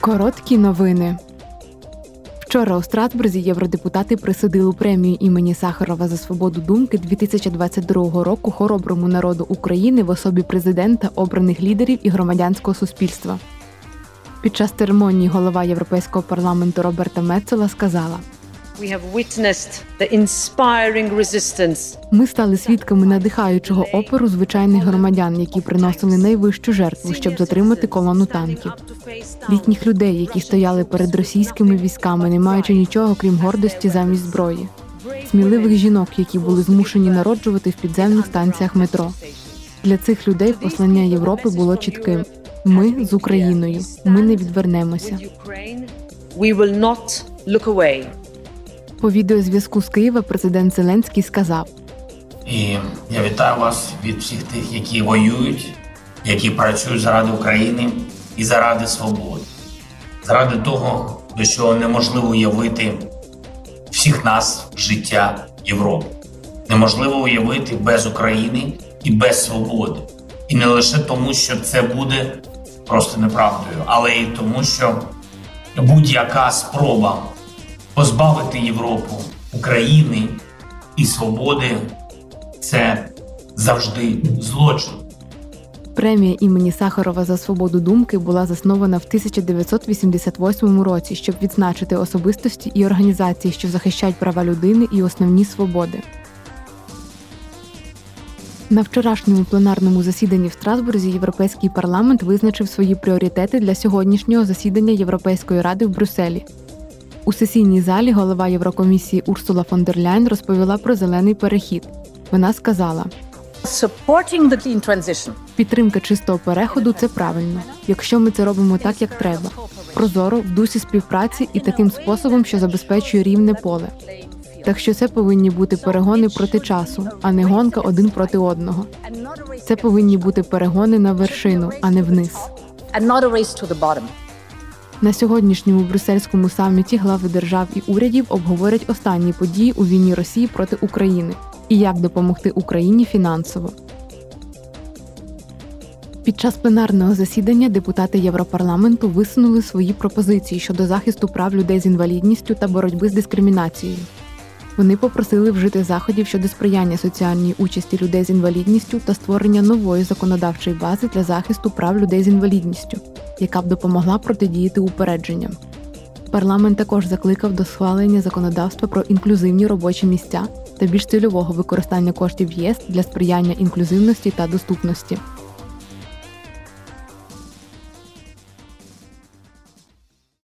Короткі новини. Вчора у Страсбурзі євродепутати присудили премію імені Сахарова за свободу думки 2022 року хороброму народу України в особі президента, обраних лідерів і громадянського суспільства. Під час церемонії голова Європейського парламенту Роберта Мецела сказала: Ми стали свідками надихаючого опору звичайних громадян, які приносили найвищу жертву, щоб затримати колону танків. Літніх людей, які стояли перед російськими військами, не маючи нічого крім гордості замість зброї. Сміливих жінок, які були змушені народжувати в підземних станціях метро. Для цих людей послання Європи було чітким: ми з Україною, ми не відвернемося. We will not look away. По відеозв'язку з Києва президент Зеленський сказав: І я вітаю вас від всіх тих, які воюють, які працюють заради України і заради свободи, заради того, до чого неможливо уявити всіх нас життя Європи. Неможливо уявити без України і без свободи. І не лише тому, що це буде просто неправдою, але й тому, що будь-яка спроба позбавити Європу України і свободи це завжди злочин. Премія імені Сахарова за свободу думки була заснована в 1988 році, щоб відзначити особистості і організації, що захищають права людини і основні свободи. На вчорашньому пленарному засіданні в Страсбурзі Європейський парламент визначив свої пріоритети для сьогоднішнього засідання Європейської ради в Брюсселі. У сесійній залі голова Єврокомісії Урсула фон дер Ляйн розповіла про зелений перехід. Вона сказала: supporting the clean transition. підтримка чистого переходу це правильно, якщо ми це робимо так, як треба. Прозоро, в дусі співпраці і таким способом, що забезпечує рівне поле. Так що це повинні бути перегони проти часу, а не гонка один проти одного. Це повинні бути перегони на вершину, а не вниз. На сьогоднішньому брюссельському саміті глави держав і урядів обговорять останні події у війні Росії проти України і як допомогти Україні фінансово. Під час пленарного засідання депутати Європарламенту висунули свої пропозиції щодо захисту прав людей з інвалідністю та боротьби з дискримінацією. Вони попросили вжити заходів щодо сприяння соціальній участі людей з інвалідністю та створення нової законодавчої бази для захисту прав людей з інвалідністю, яка б допомогла протидіяти упередженням. Парламент також закликав до схвалення законодавства про інклюзивні робочі місця та більш цільового використання коштів ЄС для сприяння інклюзивності та доступності.